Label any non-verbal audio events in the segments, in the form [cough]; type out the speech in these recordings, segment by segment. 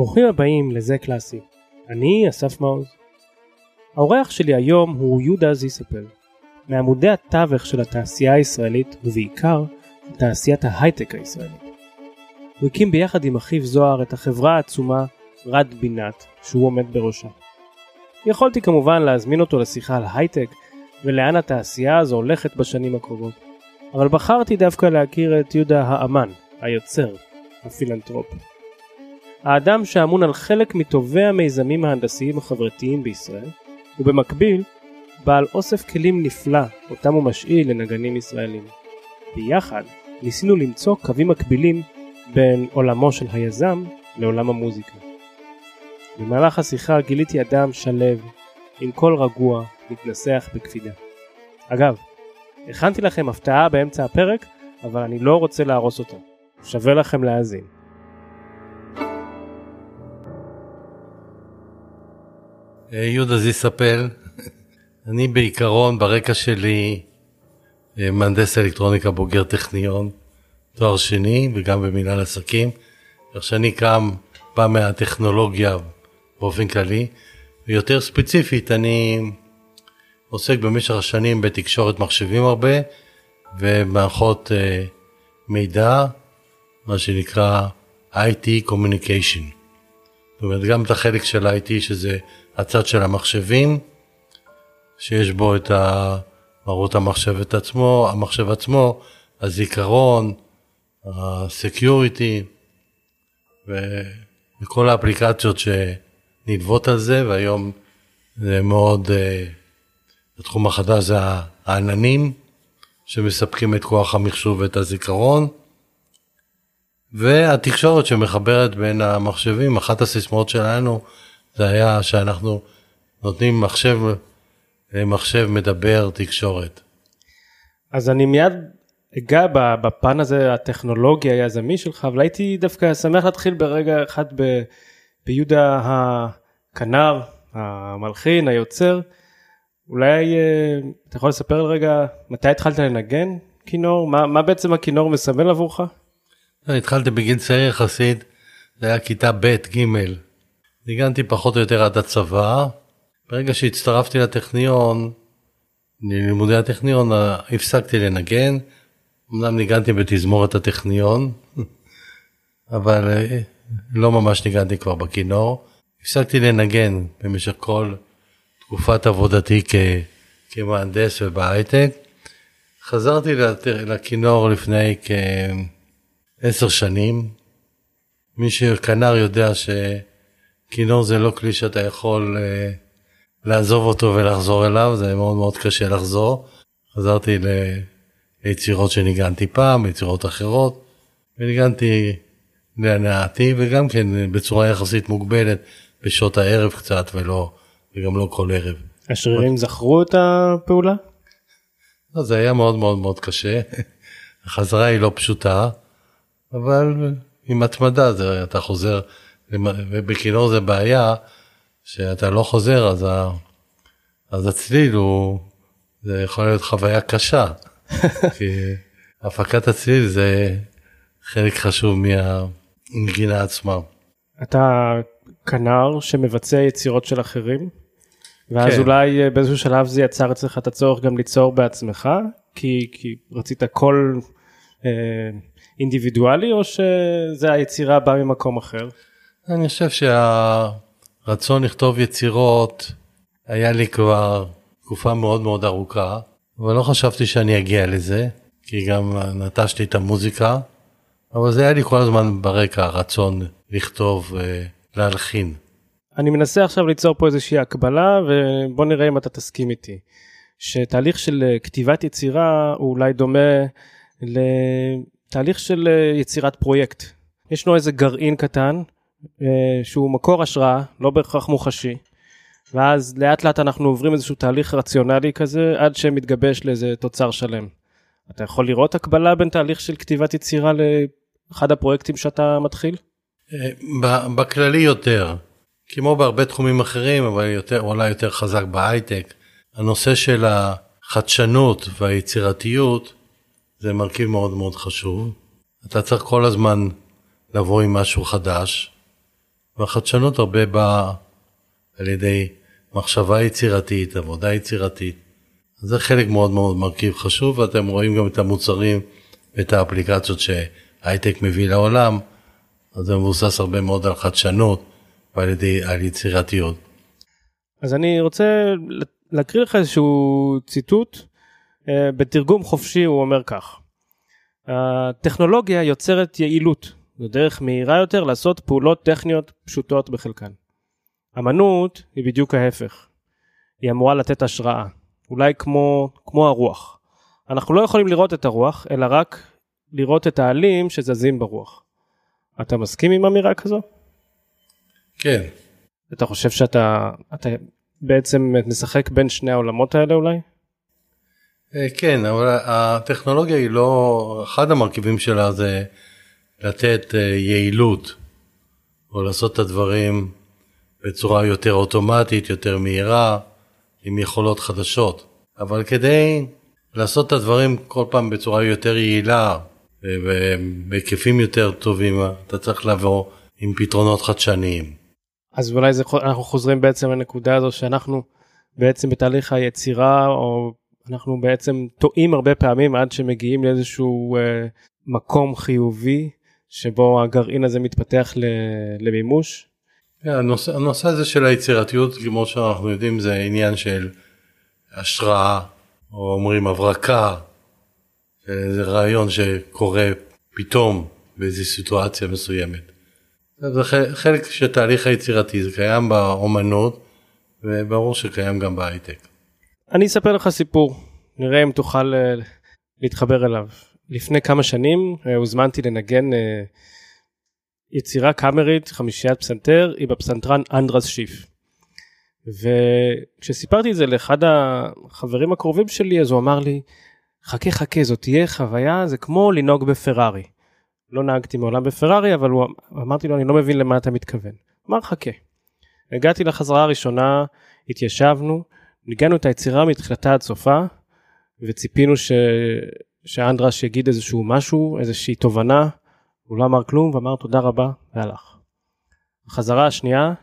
ברוכים הבאים לזה קלאסי. אני אסף מעוז. האורח שלי היום הוא יהודה זיספל, מעמודי התווך של התעשייה הישראלית ובעיקר תעשיית ההייטק הישראלית. הוא הקים ביחד עם אחיו זוהר את החברה העצומה רד בינת, שהוא עומד בראשה. יכולתי כמובן להזמין אותו לשיחה על הייטק ולאן התעשייה הזו הולכת בשנים הקרובות, אבל בחרתי דווקא להכיר את יהודה האמן, היוצר, הפילנטרופ. האדם שאמון על חלק מטובי המיזמים ההנדסיים החברתיים בישראל, ובמקביל, בעל אוסף כלים נפלא אותם הוא משאיל לנגנים ישראלים. ביחד ניסינו למצוא קווים מקבילים בין עולמו של היזם לעולם המוזיקה. במהלך השיחה גיליתי אדם שלו, עם קול רגוע, מתנסח בקפידה. אגב, הכנתי לכם הפתעה באמצע הפרק, אבל אני לא רוצה להרוס אותה. שווה לכם להאזין. יהודה זיספל, אני בעיקרון ברקע שלי אה, מהנדס אלקטרוניקה בוגר טכניון, תואר שני וגם במנהל עסקים. איך שאני קם, בא מהטכנולוגיה באופן כללי, ויותר ספציפית אני עוסק במשך השנים בתקשורת מחשבים הרבה ומערכות uh, מידע, מה שנקרא IT Communication. זאת אומרת, גם את החלק של IT, שזה הצד של המחשבים, שיש בו את מהות המחשב את עצמו, המחשב עצמו, הזיכרון, הסקיוריטי וכל האפליקציות שנלוות על זה, והיום זה מאוד, אה, התחום החדש זה העננים, שמספקים את כוח המחשוב ואת הזיכרון, והתקשורת שמחברת בין המחשבים, אחת הסיסמאות שלנו זה היה שאנחנו נותנים מחשב למחשב מדבר תקשורת. אז אני מיד אגע בפן הזה הטכנולוגי היזמי שלך, אבל הייתי דווקא שמח להתחיל ברגע אחד ב, ביהודה הכנר, המלחין, היוצר. אולי אה, אתה יכול לספר רגע מתי התחלת לנגן כינור? מה, מה בעצם הכינור מסמל עבורך? התחלתי בגיל צעיר יחסית, זה היה כיתה ב' ג'. ניגנתי פחות או יותר עד הצבא. ברגע שהצטרפתי לטכניון, ללימודי הטכניון, הפסקתי לנגן. אמנם ניגנתי בתזמורת הטכניון, [laughs] אבל אה, לא ממש ניגנתי כבר בכינור. הפסקתי לנגן במשך כל תקופת עבודתי כ, כמהנדס ובהייטק. חזרתי לכינור לפני כעשר שנים. מי שכנר יודע שכינור זה לא כלי שאתה יכול uh, לעזוב אותו ולחזור אליו, זה מאוד מאוד קשה לחזור. חזרתי ל... ליצירות שניגנתי פעם, ליצירות אחרות, וניגנתי להנאתי, וגם כן בצורה יחסית מוגבלת, בשעות הערב קצת, ולא, וגם לא כל ערב. השרירים זכרו את הפעולה? לא, זה היה מאוד מאוד מאוד קשה. [laughs] החזרה היא לא פשוטה, אבל עם התמדה זה, אתה חוזר, ובכינור זה בעיה, שאתה לא חוזר, אז, ה, אז הצליל הוא, זה יכול להיות חוויה קשה. [laughs] כי הפקת הצליל זה חלק חשוב מהנגינה עצמה. אתה כנר שמבצע יצירות של אחרים, ואז כן. אולי אה, באיזשהו שלב זה יצר אצלך את הצורך גם ליצור בעצמך, כי, כי רצית קול אה, אינדיבידואלי, או שזה היצירה באה ממקום אחר? אני חושב שהרצון לכתוב יצירות היה לי כבר תקופה מאוד מאוד ארוכה. אבל לא חשבתי שאני אגיע לזה, כי גם נטשתי את המוזיקה, אבל זה היה לי כל הזמן ברקע הרצון לכתוב ולהלחין. אני מנסה עכשיו ליצור פה איזושהי הקבלה, ובוא נראה אם אתה תסכים איתי. שתהליך של כתיבת יצירה הוא אולי דומה לתהליך של יצירת פרויקט. ישנו איזה גרעין קטן, שהוא מקור השראה, לא בהכרח מוחשי, ואז לאט לאט אנחנו עוברים איזשהו תהליך רציונלי כזה, עד שמתגבש לאיזה תוצר שלם. אתה יכול לראות הקבלה בין תהליך של כתיבת יצירה לאחד הפרויקטים שאתה מתחיל? בכללי יותר, כמו בהרבה תחומים אחרים, אבל יותר, אולי יותר חזק בהייטק. הנושא של החדשנות והיצירתיות זה מרכיב מאוד מאוד חשוב. אתה צריך כל הזמן לבוא עם משהו חדש, והחדשנות הרבה באה על ידי מחשבה יצירתית, עבודה יצירתית. זה חלק מאוד מאוד מרכיב חשוב, ואתם רואים גם את המוצרים ואת האפליקציות שהייטק מביא לעולם, אז זה מבוסס הרבה מאוד על חדשנות ועל ידי, על יצירתיות. אז אני רוצה להקריא לך איזשהו ציטוט, אה, בתרגום חופשי הוא אומר כך: הטכנולוגיה יוצרת יעילות, זו דרך מהירה יותר לעשות פעולות טכניות פשוטות בחלקן. אמנות היא בדיוק ההפך, היא אמורה לתת השראה, אולי כמו, כמו הרוח. אנחנו לא יכולים לראות את הרוח, אלא רק לראות את העלים שזזים ברוח. אתה מסכים עם אמירה כזו? כן. אתה חושב שאתה אתה בעצם משחק בין שני העולמות האלה אולי? אה, כן, אבל הטכנולוגיה היא לא, אחד המרכיבים שלה זה לתת אה, יעילות, או לעשות את הדברים בצורה יותר אוטומטית, יותר מהירה, עם יכולות חדשות. אבל כדי לעשות את הדברים כל פעם בצורה יותר יעילה ובהיקפים יותר טובים, אתה צריך לבוא עם פתרונות חדשניים. אז אולי זה, אנחנו חוזרים בעצם לנקודה הזו שאנחנו בעצם בתהליך היצירה, או אנחנו בעצם טועים הרבה פעמים עד שמגיעים לאיזשהו אה, מקום חיובי, שבו הגרעין הזה מתפתח למימוש. כן, הנושא, הנושא הזה של היצירתיות, כמו שאנחנו יודעים, זה עניין של השראה, או אומרים הברקה, זה רעיון שקורה פתאום באיזו סיטואציה מסוימת. זה חלק של תהליך היצירתי, זה קיים באומנות, וברור שקיים גם בהייטק. אני אספר לך סיפור, נראה אם תוכל אה, להתחבר אליו. לפני כמה שנים אה, הוזמנתי לנגן אה, יצירה קאמרית, חמישיית פסנתר, היא בפסנתרן אנדרס שיף. וכשסיפרתי את זה לאחד החברים הקרובים שלי, אז הוא אמר לי, חכה חכה, זאת תהיה חוויה, זה כמו לנהוג בפרארי. לא נהגתי מעולם בפרארי, אבל הוא, אמרתי לו, אני לא מבין למה אתה מתכוון. אמר, חכה. הגעתי לחזרה הראשונה, התיישבנו, ניגענו את היצירה מתחילתה עד סופה, וציפינו ש... שאנדרש יגיד איזשהו משהו, איזושהי תובנה, הוא לא אמר כלום ואמר תודה רבה והלך. החזרה השנייה,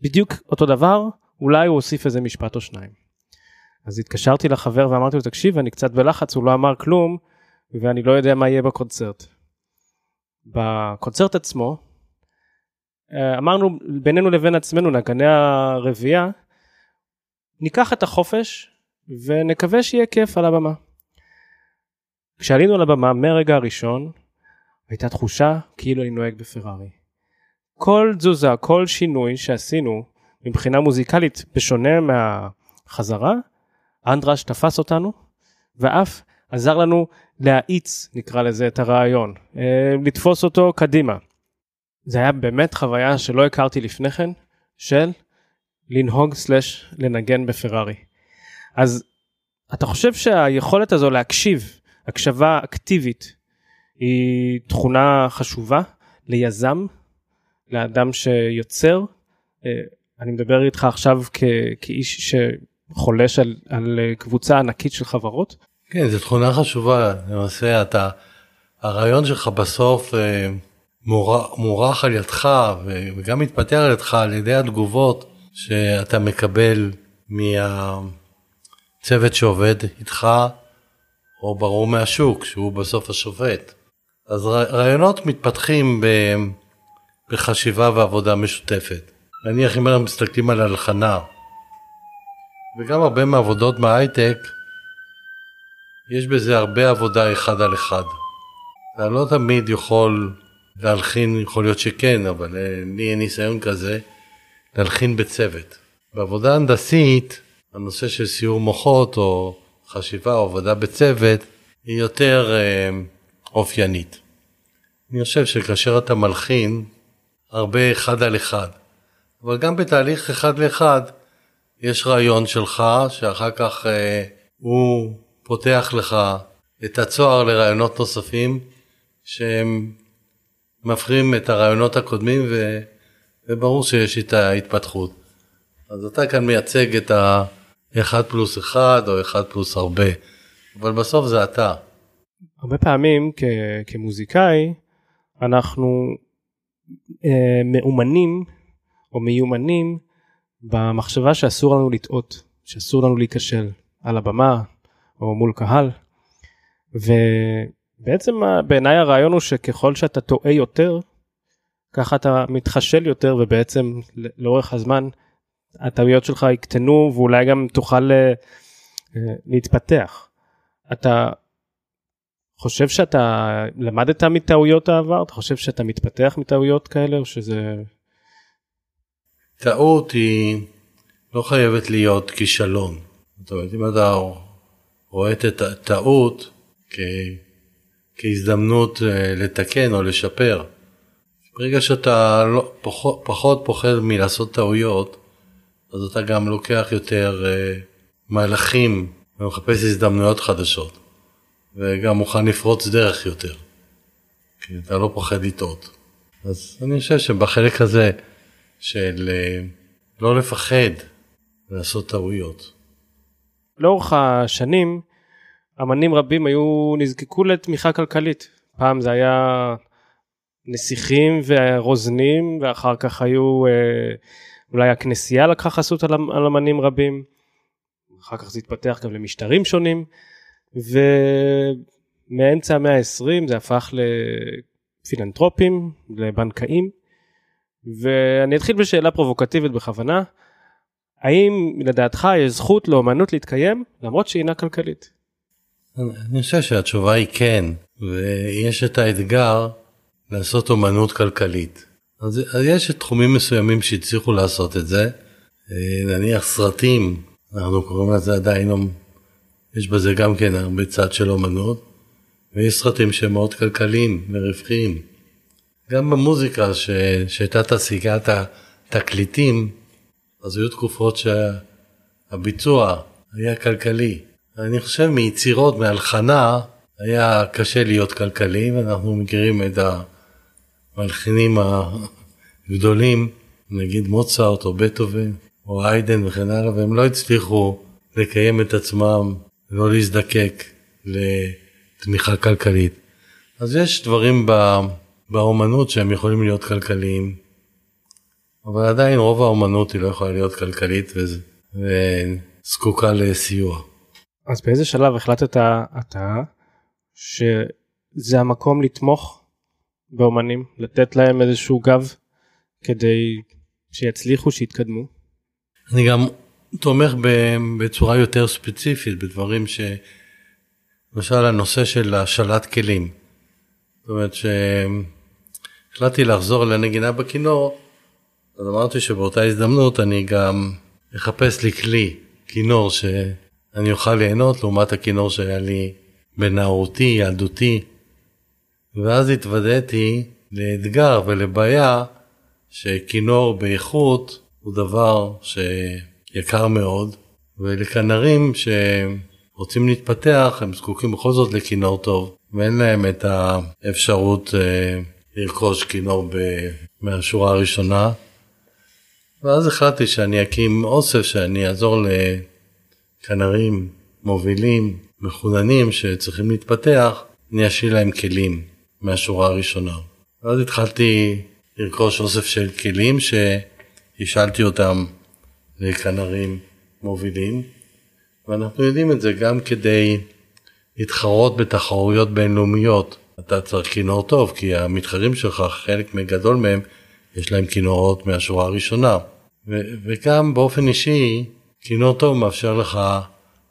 בדיוק אותו דבר, אולי הוא הוסיף איזה משפט או שניים. אז התקשרתי לחבר ואמרתי לו תקשיב אני קצת בלחץ הוא לא אמר כלום ואני לא יודע מה יהיה בקונצרט. בקונצרט עצמו אה, אמרנו בינינו לבין עצמנו נגני הרביעייה ניקח את החופש ונקווה שיהיה כיף על הבמה. כשעלינו על הבמה מהרגע הראשון הייתה תחושה כאילו אני נוהג בפרארי. כל תזוזה, כל שינוי שעשינו מבחינה מוזיקלית בשונה מהחזרה, אנדרש תפס אותנו ואף עזר לנו להאיץ נקרא לזה את הרעיון, אה, לתפוס אותו קדימה. זה היה באמת חוויה שלא הכרתי לפני כן של לנהוג סלש לנגן בפרארי. אז אתה חושב שהיכולת הזו להקשיב, הקשבה אקטיבית, היא תכונה חשובה ליזם, לאדם שיוצר. אה, אני מדבר איתך עכשיו כ- כאיש שחולש על, על קבוצה ענקית של חברות. כן, זו תכונה חשובה, למעשה אתה, הרעיון שלך בסוף אה, מורח על ידך וגם מתפתח על ידך על ידי התגובות שאתה מקבל מהצוות שעובד איתך, או ברור מהשוק, שהוא בסוף השופט. אז רעיונות מתפתחים בחשיבה ועבודה משותפת. נניח אם אנחנו מסתכלים על הלחנה, וגם הרבה מעבודות מההייטק, יש בזה הרבה עבודה אחד על אחד. אתה לא תמיד יכול להלחין, יכול להיות שכן, אבל לי אין ניסיון כזה, להלחין בצוות. בעבודה הנדסית, הנושא של סיור מוחות או חשיבה או עבודה בצוות, היא יותר אה, אופיינית. אני חושב שכאשר אתה מלחין, הרבה אחד על אחד, אבל גם בתהליך אחד לאחד, יש רעיון שלך, שאחר כך אה, הוא פותח לך את הצוהר לרעיונות נוספים, שהם מפרים את הרעיונות הקודמים, ו, וברור שיש את ההתפתחות. אז אתה כאן מייצג את ה-1 פלוס 1 או 1 פלוס הרבה, אבל בסוף זה אתה. הרבה פעמים כ- כמוזיקאי אנחנו אה, מאומנים או מיומנים במחשבה שאסור לנו לטעות, שאסור לנו להיכשל על הבמה או מול קהל. ובעצם בעיניי הרעיון הוא שככל שאתה טועה יותר, ככה אתה מתחשל יותר ובעצם לאורך הזמן הטעויות שלך יקטנו ואולי גם תוכל אה, להתפתח. אתה חושב שאתה למדת מטעויות העבר? אתה חושב שאתה מתפתח מטעויות כאלה או שזה... טעות היא לא חייבת להיות כישלון. זאת אומרת, אם אתה רואה את הטעות כ... כהזדמנות אה, לתקן או לשפר, ברגע שאתה לא, פחות, פחות פוחד מלעשות טעויות, אז אתה גם לוקח יותר uh, מהלכים ומחפש הזדמנויות חדשות, וגם מוכן לפרוץ דרך יותר, כי אתה לא פוחד לטעות. אז אני חושב שבחלק הזה של uh, לא לפחד לעשות טעויות. לאורך השנים, אמנים רבים היו נזקקו לתמיכה כלכלית. פעם זה היה נסיכים ורוזנים, ואחר כך היו, אה, אולי הכנסייה לקחה חסות על, אמנים רבים, אחר כך זה התפתח גם למשטרים שונים, ומאמצע המאה ה-20 זה הפך לפילנטרופים, לבנקאים, ואני אתחיל בשאלה פרובוקטיבית בכוונה, האם לדעתך יש זכות לאומנות להתקיים למרות שהיא אינה כלכלית? אני חושב שהתשובה היא כן, ויש את האתגר לעשות אומנות כלכלית. אז, אז יש תחומים מסוימים שהצליחו לעשות את זה, אה, נניח סרטים, אנחנו קוראים לזה עדיין, יש בזה גם כן הרבה צד של אומנות, ויש סרטים שהם מאוד כלכליים ורווחיים. גם במוזיקה שהייתה תעסיקת התקליטים, אז היו תקופות שהביצוע היה כלכלי. אני חושב מיצירות, מהלחנה, היה קשה להיות כלכלי, ואנחנו מכירים את המלחינים הגדולים, נגיד מוצרט או בטהובן או איידן וכן הלאה, והם לא הצליחו לקיים את עצמם, לא להזדקק לתמיכה כלכלית. אז יש דברים באומנות שהם יכולים להיות כלכליים, אבל עדיין רוב האומנות היא לא יכולה להיות כלכלית וזקוקה לסיוע. אז באיזה שלב החלטת אתה שזה המקום לתמוך באומנים, לתת להם איזשהו גב כדי שיצליחו, שיתקדמו? אני גם תומך בצורה יותר ספציפית בדברים ש... למשל הנושא של השאלת כלים. זאת אומרת שהחלטתי לחזור לנגינה בכינור, אז אמרתי שבאותה הזדמנות אני גם אחפש לי כלי, כינור שאני אוכל ליהנות לעומת הכינור שהיה לי בנערותי, ילדותי. ואז התוודעתי לאתגר ולבעיה שכינור באיכות הוא דבר שיקר מאוד, ולכנרים שרוצים להתפתח הם זקוקים בכל זאת לכינור טוב, ואין להם את האפשרות אה, לרכוש כינור ב... מהשורה הראשונה. ואז החלטתי שאני אקים אוסף שאני אעזור לכנרים מובילים, מחוננים שצריכים להתפתח, אני אשאיר להם כלים מהשורה הראשונה. ואז התחלתי לרכוש אוסף של כלים שהשאלתי אותם לכנרים מובילים, ואנחנו יודעים את זה גם כדי להתחרות בתחרויות בינלאומיות. אתה צריך כינור טוב, כי המתחרים שלך, חלק מגדול מהם, יש להם כינורות מהשורה הראשונה. ו- וגם באופן אישי, כינור טוב מאפשר לך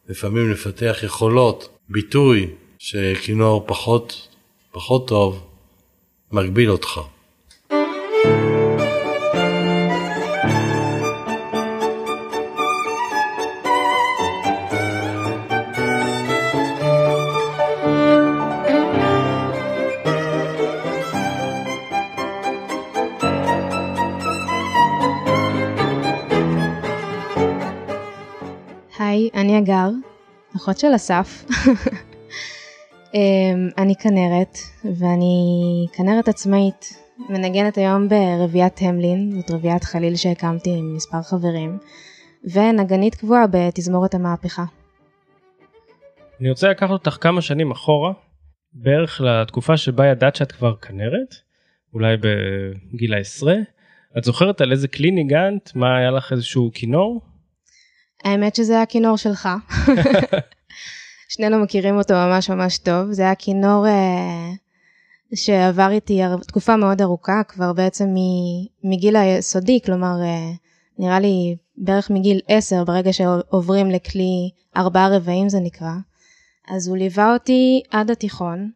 לפעמים לפתח יכולות, ביטוי, שכינור פחות, פחות טוב, מגביל אותך. אני אגר, אחות של אסף. [laughs] אמ, אני כנרת, ואני כנרת עצמאית, מנגנת היום ברביעיית המלין, זאת רביעיית חליל שהקמתי עם מספר חברים, ונגנית קבועה בתזמורת המהפכה. אני רוצה לקחת אותך כמה שנים אחורה, בערך לתקופה שבה ידעת שאת כבר כנרת, אולי בגיל העשרה. את זוכרת על איזה כלי ניגנת? מה היה לך איזשהו כינור? האמת שזה הכינור שלך. [laughs] שנינו מכירים אותו ממש ממש טוב. זה היה כינור אה, שעבר איתי תקופה מאוד ארוכה, כבר בעצם מגיל היסודי, כלומר, אה, נראה לי בערך מגיל 10, ברגע שעוברים לכלי ארבעה רבעים זה נקרא. אז הוא ליווה אותי עד התיכון.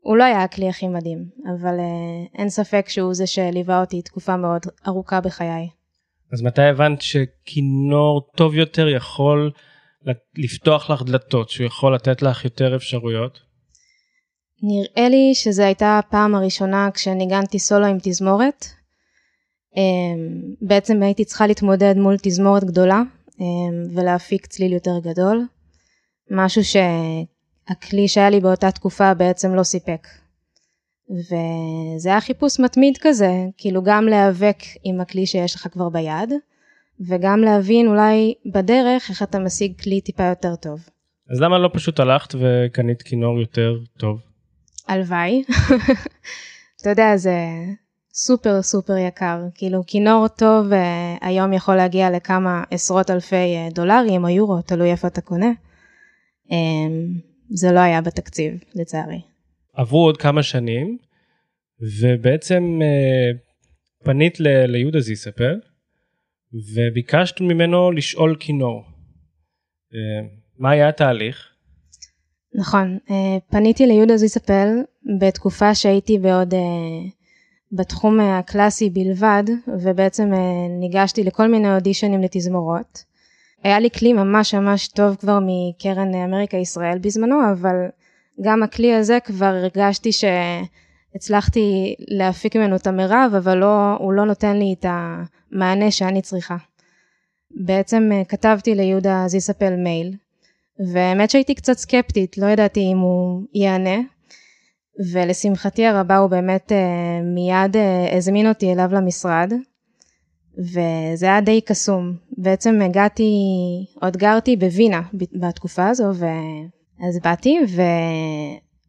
הוא לא היה הכלי הכי מדהים, אבל uh, אין ספק שהוא זה שליווה אותי תקופה מאוד ארוכה בחיי. אז מתי הבנת שכינור טוב יותר יכול לפתוח לך דלתות, שהוא יכול לתת לך יותר אפשרויות? נראה לי שזו הייתה הפעם הראשונה כשניגנתי סולו עם תזמורת. אמ, בעצם הייתי צריכה להתמודד מול תזמורת גדולה אמ, ולהפיק צליל יותר גדול. משהו שהכלי שהיה לי באותה תקופה בעצם לא סיפק. וזה היה חיפוש מתמיד כזה, כאילו גם להיאבק עם הכלי שיש לך כבר ביד, וגם להבין אולי בדרך איך אתה משיג כלי טיפה יותר טוב. אז למה לא פשוט הלכת וקנית כינור יותר טוב? הלוואי. [laughs] אתה יודע, זה סופר סופר יקר. כאילו, כינור טוב אה, היום יכול להגיע לכמה עשרות אלפי אה, דולרים או יורו, תלוי איפה אתה קונה. אמ, זה לא היה בתקציב, לצערי. עברו עוד כמה שנים, ובעצם אה, פנית ליהודה זיספל, וביקשת ממנו לשאול כינור. מה היה התהליך? נכון, פניתי ליהודה זיספל בתקופה שהייתי בעוד בתחום הקלאסי בלבד, ובעצם ניגשתי לכל מיני אודישנים לתזמורות. היה לי כלי ממש ממש טוב כבר מקרן אמריקה ישראל בזמנו, אבל גם הכלי הזה כבר הרגשתי שהצלחתי להפיק ממנו את המרב, אבל לא, הוא לא נותן לי את המענה שאני צריכה. בעצם כתבתי ליהודה זיספל מייל, והאמת שהייתי קצת סקפטית, לא ידעתי אם הוא יענה, ולשמחתי הרבה הוא באמת uh, מיד uh, הזמין אותי אליו למשרד, וזה היה די קסום. בעצם הגעתי, עוד גרתי בווינה בתקופה הזו, ואז באתי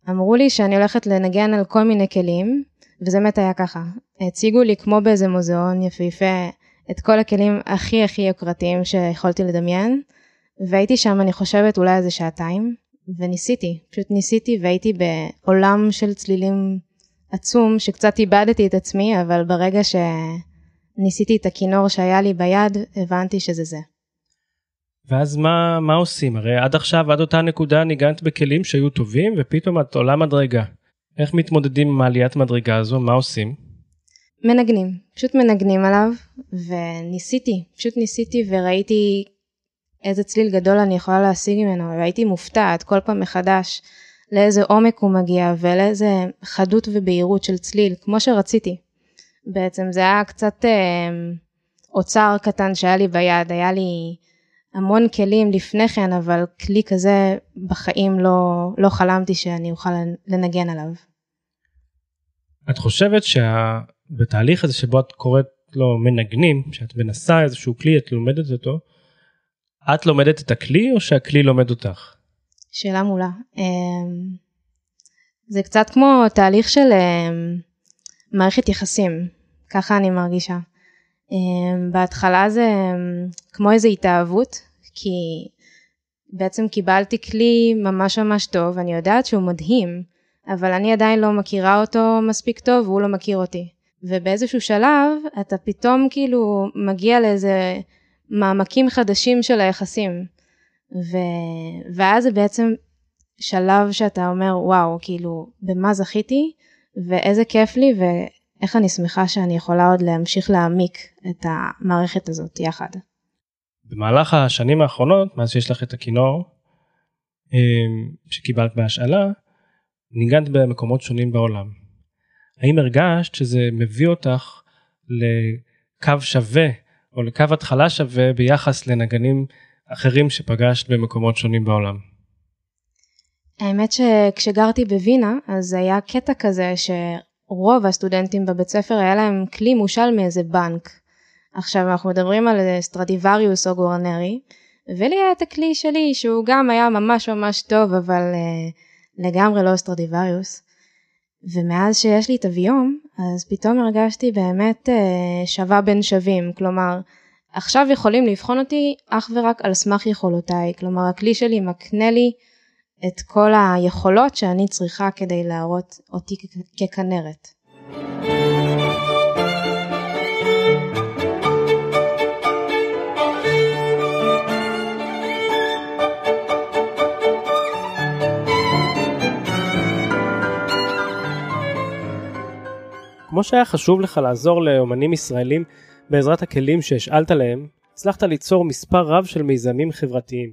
ואמרו לי שאני הולכת לנגן על כל מיני כלים, וזה באמת היה ככה. הציגו לי כמו באיזה מוזיאון יפהפה את כל הכלים הכי הכי יוקרתיים שיכולתי לדמיין, והייתי שם אני חושבת אולי איזה שעתיים. וניסיתי, פשוט ניסיתי והייתי בעולם של צלילים עצום שקצת איבדתי את עצמי, אבל ברגע שניסיתי את הכינור שהיה לי ביד, הבנתי שזה זה. ואז מה, מה עושים? הרי עד עכשיו, עד אותה נקודה ניגנת בכלים שהיו טובים, ופתאום את עולה מדרגה. איך מתמודדים עם העליית מדרגה הזו? מה עושים? מנגנים, פשוט מנגנים עליו, וניסיתי, פשוט ניסיתי וראיתי איזה צליל גדול אני יכולה להשיג ממנו, והייתי מופתעת כל פעם מחדש לאיזה עומק הוא מגיע ולאיזה חדות ובהירות של צליל, כמו שרציתי. בעצם זה היה קצת אה, אוצר קטן שהיה לי ביד, היה לי המון כלים לפני כן, אבל כלי כזה בחיים לא, לא חלמתי שאני אוכל לנגן עליו. את חושבת שבתהליך הזה שבו את קוראת לו מנגנים, שאת מנסה איזשהו כלי, את לומדת אותו, את לומדת את הכלי או שהכלי לומד אותך? שאלה מעולה. אמ, זה קצת כמו תהליך של אמ, מערכת יחסים, ככה אני מרגישה. אמ, בהתחלה זה כמו איזו התאהבות, כי בעצם קיבלתי כלי ממש ממש טוב, אני יודעת שהוא מדהים, אבל אני עדיין לא מכירה אותו מספיק טוב והוא לא מכיר אותי. ובאיזשהו שלב אתה פתאום כאילו מגיע לאיזה מעמקים חדשים של היחסים. ו... ואז זה בעצם שלב שאתה אומר, וואו, כאילו, במה זכיתי, ואיזה כיף לי, ואיך אני שמחה שאני יכולה עוד להמשיך להעמיק את המערכת הזאת יחד. במהלך השנים האחרונות, מאז שיש לך את הכינור, אמ, שקיבלת בהשאלה, ניגנת במקומות שונים בעולם. האם הרגשת שזה מביא אותך לקו שווה או לקו התחלה שווה ביחס לנגנים אחרים שפגשת במקומות שונים בעולם? האמת שכשגרתי בווינה אז היה קטע כזה שרוב הסטודנטים בבית ספר היה להם כלי מושאל מאיזה בנק. עכשיו אנחנו מדברים על סטרדיווריוס או גוורנרי ולי היה את הכלי שלי שהוא גם היה ממש ממש טוב אבל אה, לגמרי לא סטרדיווריוס. ומאז שיש לי את אביום אז פתאום הרגשתי באמת אה, שווה בין שווים, כלומר, עכשיו יכולים לבחון אותי אך ורק על סמך יכולותיי, כלומר הכלי שלי מקנה לי את כל היכולות שאני צריכה כדי להראות אותי ככנרת. כמו שהיה חשוב לך לעזור לאומנים ישראלים בעזרת הכלים שהשאלת להם, הצלחת ליצור מספר רב של מיזמים חברתיים,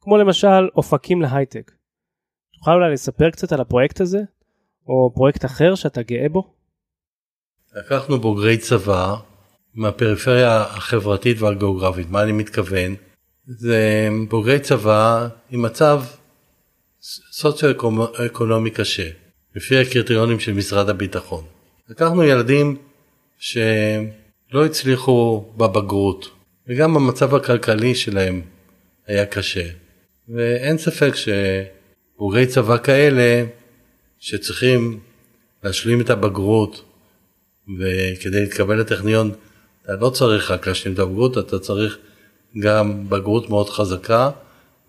כמו למשל אופקים להייטק. תוכל אולי לספר קצת על הפרויקט הזה, או פרויקט אחר שאתה גאה בו? לקחנו בוגרי צבא מהפריפריה החברתית והגיאוגרפית, מה אני מתכוון? זה בוגרי צבא עם מצב סוציו-אקונומי קשה, לפי הקריטריונים של משרד הביטחון. לקחנו ילדים שלא הצליחו בבגרות, וגם המצב הכלכלי שלהם היה קשה. ואין ספק שבוגרי צבא כאלה שצריכים להשלים את הבגרות, וכדי להתקבל לטכניון אתה לא צריך רק להשלים את הבגרות, אתה צריך גם בגרות מאוד חזקה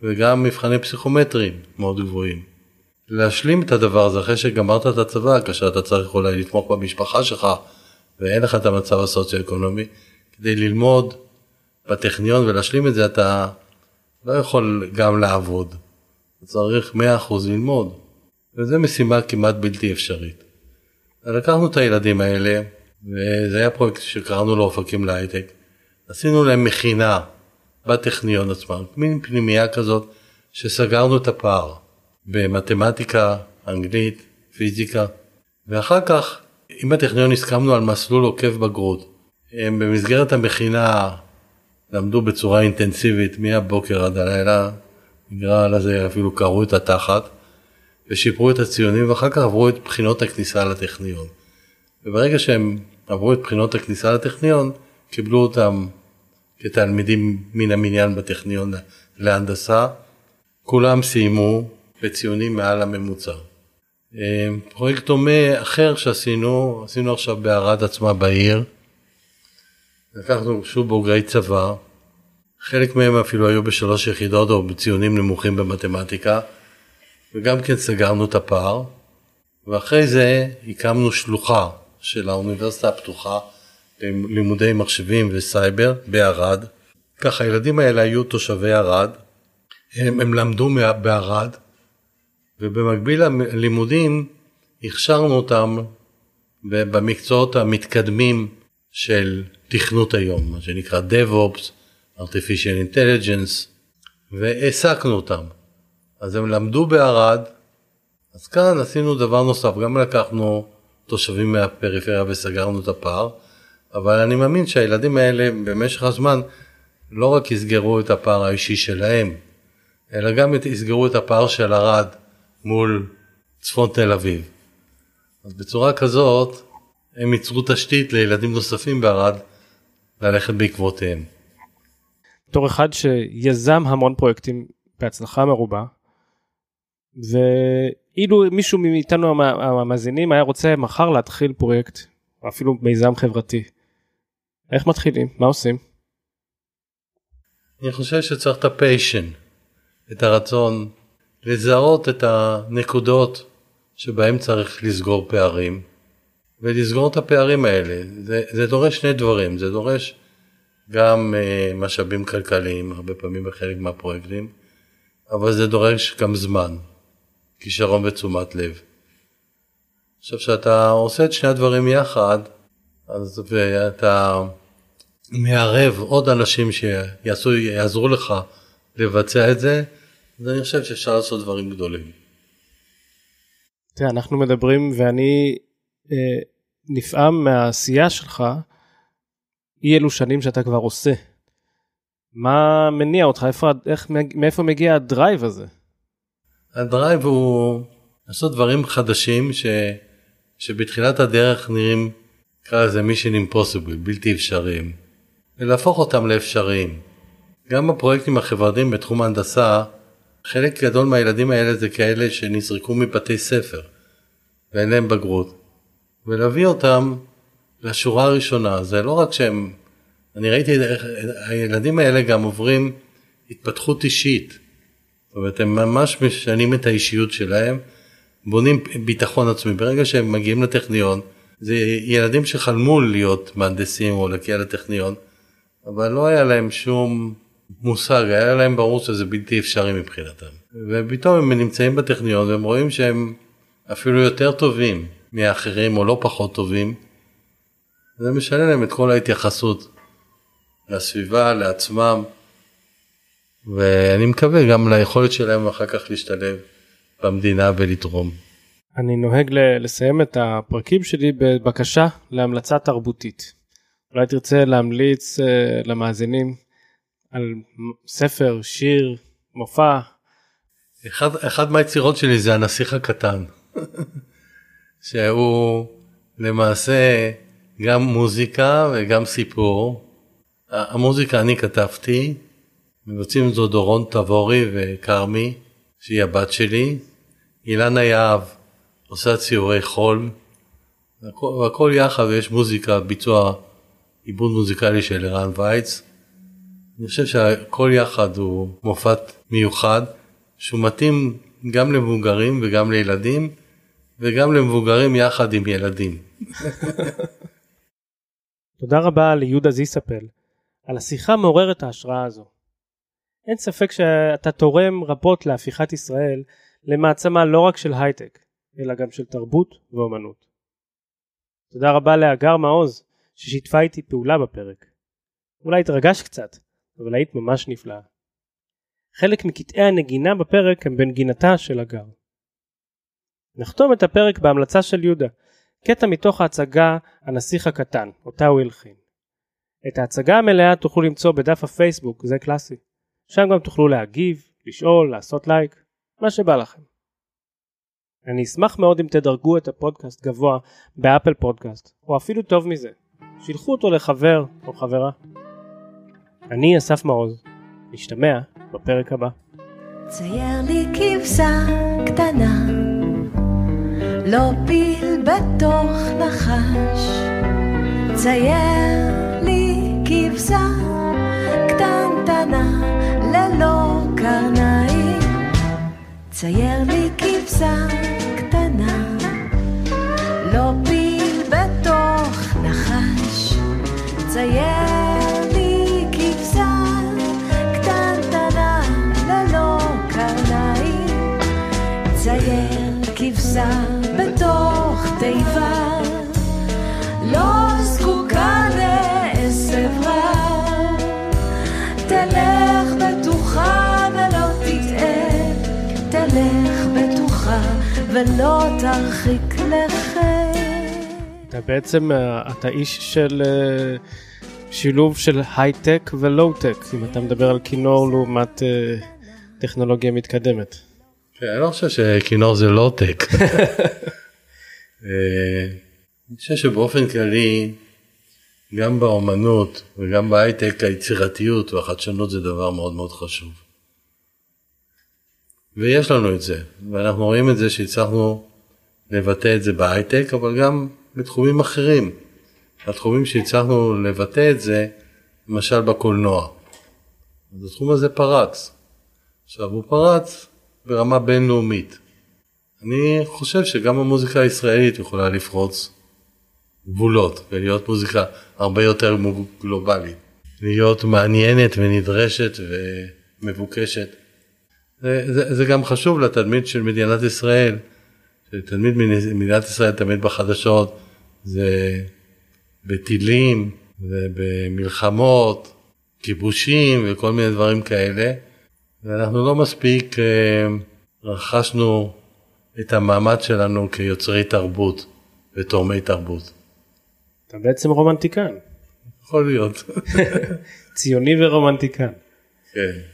וגם מבחני פסיכומטריים מאוד גבוהים. להשלים את הדבר הזה אחרי שגמרת את הצבא, כאשר אתה צריך אולי לתמוך במשפחה שלך ואין לך את המצב הסוציו-אקונומי, כדי ללמוד בטכניון ולהשלים את זה אתה לא יכול גם לעבוד, צריך 100% ללמוד, וזו משימה כמעט בלתי אפשרית. לקחנו את הילדים האלה, וזה היה פרויקט שקראנו לו אופקים להייטק, עשינו להם מכינה בטכניון עצמם, מין פנימייה כזאת שסגרנו את הפער. במתמטיקה, אנגלית, פיזיקה, ואחר כך עם הטכניון הסכמנו על מסלול עוקב בגרות. הם במסגרת המכינה למדו בצורה אינטנסיבית מהבוקר עד הלילה, נקרא לזה אפילו קראו את התחת, ושיפרו את הציונים ואחר כך עברו את בחינות הכניסה לטכניון. וברגע שהם עברו את בחינות הכניסה לטכניון, קיבלו אותם כתלמידים מן המניין בטכניון להנדסה. כולם סיימו בציונים מעל הממוצע. אה, פרויקט דומה אחר שעשינו, עשינו עכשיו בערד עצמה בעיר. לקחנו שוב בוגרי צבא, חלק מהם אפילו היו בשלוש יחידות או בציונים נמוכים במתמטיקה, וגם כן סגרנו את הפער, ואחרי זה הקמנו שלוחה של האוניברסיטה הפתוחה ללימודי מחשבים וסייבר בערד. ככה הילדים האלה היו תושבי ערד, הם, הם למדו בערד, ובמקביל ללימודים הכשרנו אותם במקצועות המתקדמים של תכנות היום, מה שנקרא DevOps, artificial intelligence, והעסקנו אותם. אז הם למדו בערד, אז כאן עשינו דבר נוסף, גם לקחנו תושבים מהפריפריה וסגרנו את הפער, אבל אני מאמין שהילדים האלה במשך הזמן לא רק יסגרו את הפער האישי שלהם, אלא גם יסגרו את הפער של ערד מול צפון תל אביב. אז בצורה כזאת הם ייצרו תשתית לילדים נוספים בערד ללכת בעקבותיהם. בתור אחד שיזם המון פרויקטים בהצלחה מרובה, ואילו מישהו מאיתנו המאזינים היה רוצה מחר להתחיל פרויקט, או אפילו מיזם חברתי, איך מתחילים? מה עושים? אני חושב שצריך את הפיישן, את הרצון לזהות את הנקודות שבהם צריך לסגור פערים, ולסגור את הפערים האלה. זה, זה דורש שני דברים, זה דורש גם uh, משאבים כלכליים, הרבה פעמים בחלק מהפרויקטים, אבל זה דורש גם זמן, כישרון ותשומת לב. עכשיו, כשאתה עושה את שני הדברים יחד, אז ואתה מערב עוד אנשים שיעזרו לך לבצע את זה, אז אני חושב שאפשר לעשות דברים גדולים. תראה, אנחנו מדברים ואני אה, נפעם מהעשייה שלך, אי אלו שנים שאתה כבר עושה. מה מניע אותך? איפה, איך, מאיפה מגיע הדרייב הזה? הדרייב הוא לעשות דברים חדשים ש, שבתחילת הדרך נראים, נקרא לזה mission impossible, בלתי אפשריים, ולהפוך אותם לאפשריים. גם הפרויקטים החברתיים בתחום ההנדסה חלק גדול מהילדים האלה זה כאלה שנזרקו מבתי ספר ואין להם בגרות. ולהביא אותם לשורה הראשונה. זה לא רק שהם, אני ראיתי איך הילדים האלה גם עוברים התפתחות אישית. זאת אומרת, הם ממש משנים את האישיות שלהם, בונים ביטחון עצמי. ברגע שהם מגיעים לטכניון, זה ילדים שחלמו להיות מהנדסים או להגיע לטכניון, אבל לא היה להם שום מושג, היה להם ברור שזה בלתי אפשרי מבחינתם. ופתאום הם נמצאים בטכניון והם רואים שהם אפילו יותר טובים מאחרים או לא פחות טובים. זה משנה להם את כל ההתייחסות לסביבה, לעצמם, ואני מקווה גם ליכולת שלהם אחר כך להשתלב במדינה ולתרום. אני נוהג לסיים את הפרקים שלי בבקשה להמלצה תרבותית. אולי תרצה להמליץ uh, למאזינים על ספר, שיר, מופע. אחד, אחד מהיצירות שלי זה הנסיך הקטן, [laughs] שהוא למעשה גם מוזיקה וגם סיפור. המוזיקה אני כתבתי, מבצעים זה דורון תבורי וכרמי, שהיא הבת שלי. אילנה יהב עושה ציורי חול, והכל, יחד ויש מוזיקה, ביצוע עיבוד מוזיקלי של ערן וייץ. אני חושב שהכל יחד הוא מופת מיוחד, שהוא מתאים גם למבוגרים וגם לילדים, וגם למבוגרים יחד עם ילדים. [laughs] תודה רבה ליהודה זיספל על השיחה מעוררת ההשראה הזו. אין ספק שאתה תורם רבות להפיכת ישראל למעצמה לא רק של הייטק, אלא גם של תרבות ואומנות. תודה רבה להגר מעוז ששיתפה איתי פעולה בפרק. אולי התרגשת קצת, אבל היית ממש נפלאה. חלק מקטעי הנגינה בפרק הם בנגינתה של הגר. נחתום את הפרק בהמלצה של יהודה, קטע מתוך ההצגה הנסיך הקטן, אותה הוא הלחין. את ההצגה המלאה תוכלו למצוא בדף הפייסבוק, זה קלאסי. שם גם תוכלו להגיב, לשאול, לעשות לייק, מה שבא לכם. אני אשמח מאוד אם תדרגו את הפודקאסט גבוה באפל פודקאסט, או אפילו טוב מזה. שילחו אותו לחבר או חברה. אני אסף מעוז, נשתמע בפרק הבא. צייר לי כבשה קטנה, לא פיל בתוך נחש. צייר לי כבשה קטנטנה, ללא קרניים. צייר לי כבשה קטנה, לא פיל בתוך נחש. צייר תרחיק לכת. אתה בעצם, אה, אתה איש של אה, שילוב של הייטק ולואו-טק, אם אתה מדבר על כינור לעומת אה, טכנולוגיה מתקדמת. כן, אני לא חושב שכינור זה לואו-טק. [laughs] אני חושב שבאופן כללי, גם באומנות וגם בהייטק היצירתיות והחדשנות זה דבר מאוד מאוד חשוב. ויש לנו את זה, ואנחנו רואים את זה שהצלחנו לבטא את זה בהייטק, אבל גם בתחומים אחרים. התחומים שהצלחנו לבטא את זה, למשל בקולנוע. אז התחום הזה פרץ. עכשיו הוא פרץ ברמה בינלאומית. אני חושב שגם המוזיקה הישראלית יכולה לפרוץ גבולות ולהיות מוזיקה הרבה יותר גלובלית. להיות מעניינת ונדרשת ומבוקשת. זה, זה, זה גם חשוב לתדמית של מדינת ישראל, שתדמית מדינת ישראל תמיד בחדשות זה בטילים ובמלחמות, כיבושים וכל מיני דברים כאלה, ואנחנו לא מספיק אה, רכשנו את המעמד שלנו כיוצרי תרבות ותורמי תרבות. אתה בעצם רומנטיקן, יכול להיות. [laughs] ציוני ורומנטיקן. כן.